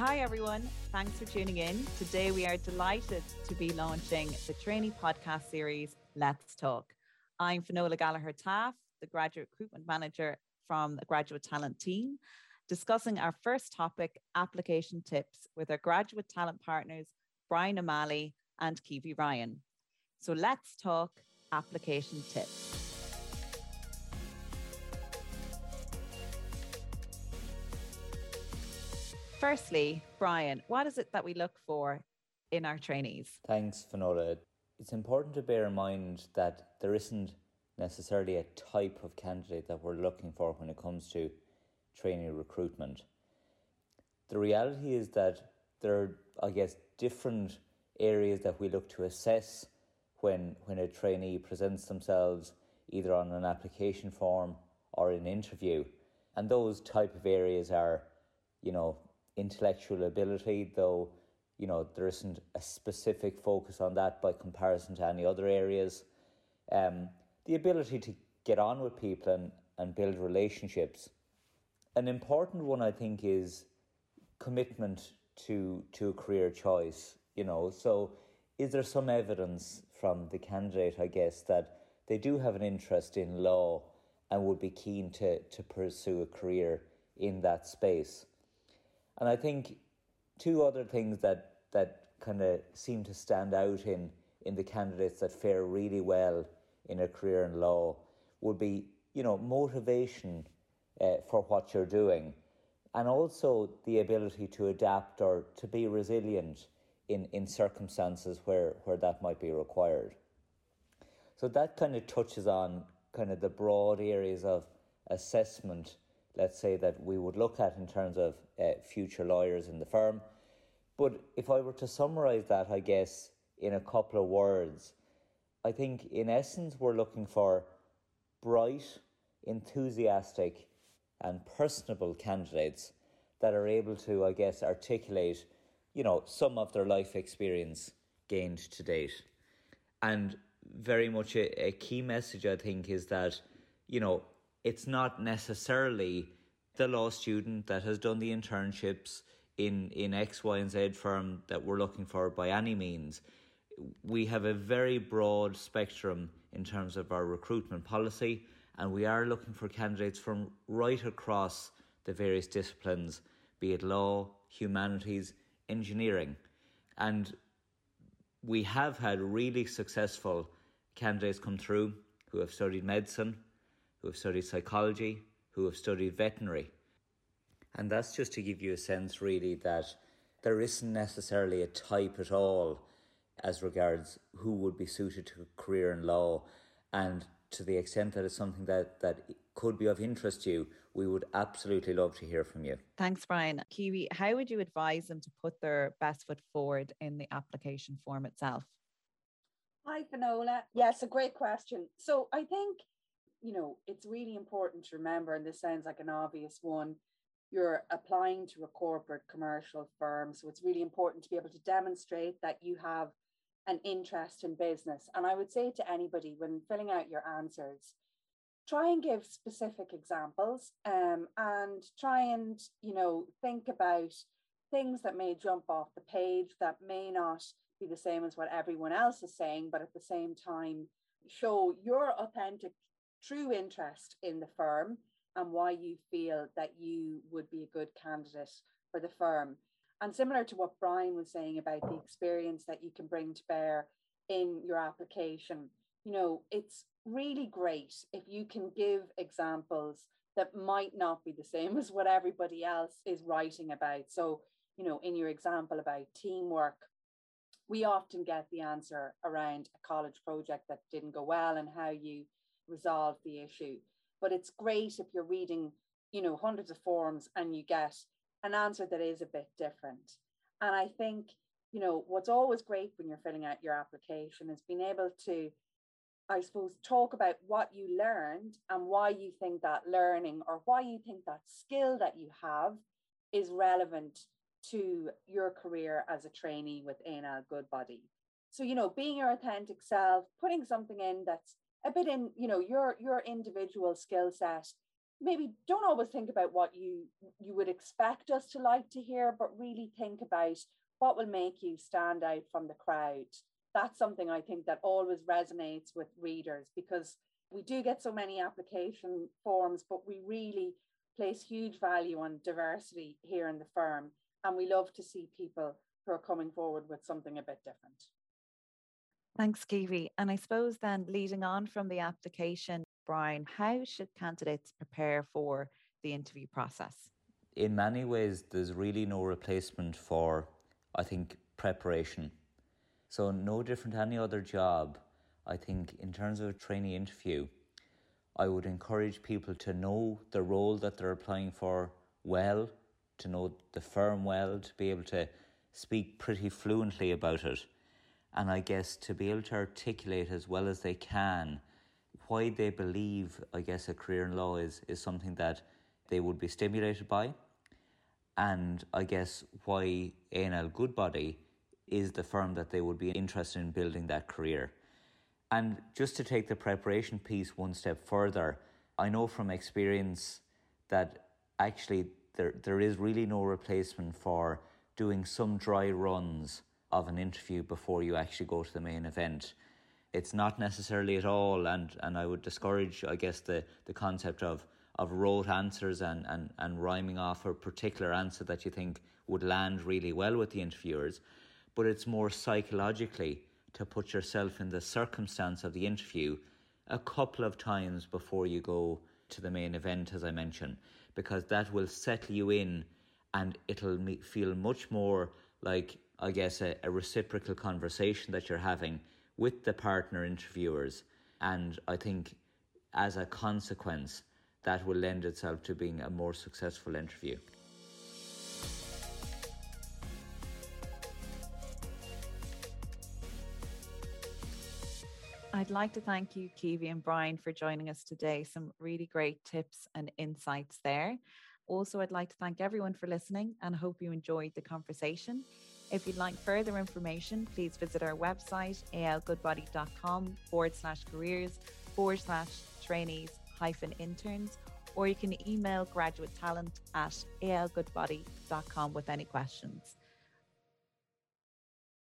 Hi, everyone. Thanks for tuning in. Today, we are delighted to be launching the trainee podcast series, Let's Talk. I'm Finola Gallagher Taff, the graduate recruitment manager from the graduate talent team, discussing our first topic, application tips, with our graduate talent partners, Brian O'Malley and Keavy Ryan. So let's talk application tips. Firstly, Brian, what is it that we look for in our trainees? Thanks, Finola. It's important to bear in mind that there isn't necessarily a type of candidate that we're looking for when it comes to trainee recruitment. The reality is that there are, I guess, different areas that we look to assess when, when a trainee presents themselves either on an application form or an interview. And those type of areas are, you know, intellectual ability, though you know there isn't a specific focus on that by comparison to any other areas. Um, the ability to get on with people and, and build relationships. An important one, I think, is commitment to to a career choice. You know, so is there some evidence from the candidate, I guess, that they do have an interest in law and would be keen to to pursue a career in that space? And I think two other things that that kind of seem to stand out in in the candidates that fare really well in a career in law would be you know motivation uh, for what you're doing and also the ability to adapt or to be resilient in, in circumstances where, where that might be required. So that kind of touches on kind of the broad areas of assessment let's say, that we would look at in terms of uh, future lawyers in the firm. But if I were to summarise that, I guess, in a couple of words, I think in essence we're looking for bright, enthusiastic, and personable candidates that are able to, I guess, articulate, you know, some of their life experience gained to date. And very much a, a key message, I think, is that, you know, it's not necessarily the law student that has done the internships in, in X, Y, and Z firm that we're looking for by any means. We have a very broad spectrum in terms of our recruitment policy, and we are looking for candidates from right across the various disciplines, be it law, humanities, engineering. And we have had really successful candidates come through who have studied medicine, who have studied psychology, who have studied veterinary. And that's just to give you a sense, really, that there isn't necessarily a type at all as regards who would be suited to a career in law. And to the extent that it's something that, that could be of interest to you, we would absolutely love to hear from you. Thanks, Brian. Keavy, how would you advise them to put their best foot forward in the application form itself? Hi, Finola. Yes, a great question. So I think you know, it's really important to remember, and this sounds like an obvious one, you're applying to a corporate commercial firm. So it's really important to be able to demonstrate that you have an interest in business. And I would say to anybody when filling out your answers, try and give specific examples um, and try and, you know, think about things that may jump off the page that may not be the same as what everyone else is saying, but at the same time, show your authentic true interest in the firm and why you feel that you would be a good candidate for the firm. And similar to what Brian was saying about the experience that you can bring to bear in your application, you know, it's really great if you can give examples that might not be the same as what everybody else is writing about. So, you know, in your example about teamwork, we often get the answer around a college project that didn't go well and how you resolve the issue. But it's great if you're reading, you know, hundreds of forms and you get an answer that is a bit different. And I think, you know, what's always great when you're filling out your application is being able to, I suppose, talk about what you learned and why you think that learning or why you think that skill that you have is relevant to your career as a trainee within a Goodbody. So, you know, being your authentic self, putting something in that's a bit in you know your your individual skill set maybe don't always think about what you you would expect us to like to hear, but really think about what will make you stand out from the crowd. That's something I think that always resonates with readers because we do get so many application forms, but we really place huge value on diversity here in the firm. And we love to see people who are coming forward with something a bit different. Thanks, Keavy. And I suppose then leading on from the application, Brian, how should candidates prepare for the interview process? In many ways, there's really no replacement for, I think, preparation. So, no different to any other job, I think, in terms of a trainee interview, I would encourage people to know the role that they're applying for well, to know the firm well, to be able to speak pretty fluently about it, and I guess to be able to articulate as well as they can why they believe, I guess, a career in law is, is something that they would be stimulated by, and I guess why A&L Goodbody is the firm that they would be interested in building that career. And just to take the preparation piece one step further, I know from experience that actually there, there is really no replacement for doing some dry runs of an interview before you actually go to the main event. It's not necessarily at all, and, and I would discourage, I guess, the, the concept of, of rote answers and, and, and rhyming off a particular answer that you think would land really well with the interviewers. But it's more psychologically to put yourself in the circumstance of the interview a couple of times before you go to the main event, as I mentioned, because that will settle you in and it'll feel much more like, I guess, a, a reciprocal conversation that you're having with the partner interviewers. And I think as a consequence, that will lend itself to being a more successful interview. I'd like to thank you, Keavy and Brian, for joining us today. Some really great tips and insights there. Also, I'd like to thank everyone for listening and hope you enjoyed the conversation. If you'd like further information, please visit our website, algoodbody.com forward slash careers forward slash trainees hyphen interns, or you can email graduate talent at algoodbody.com with any questions.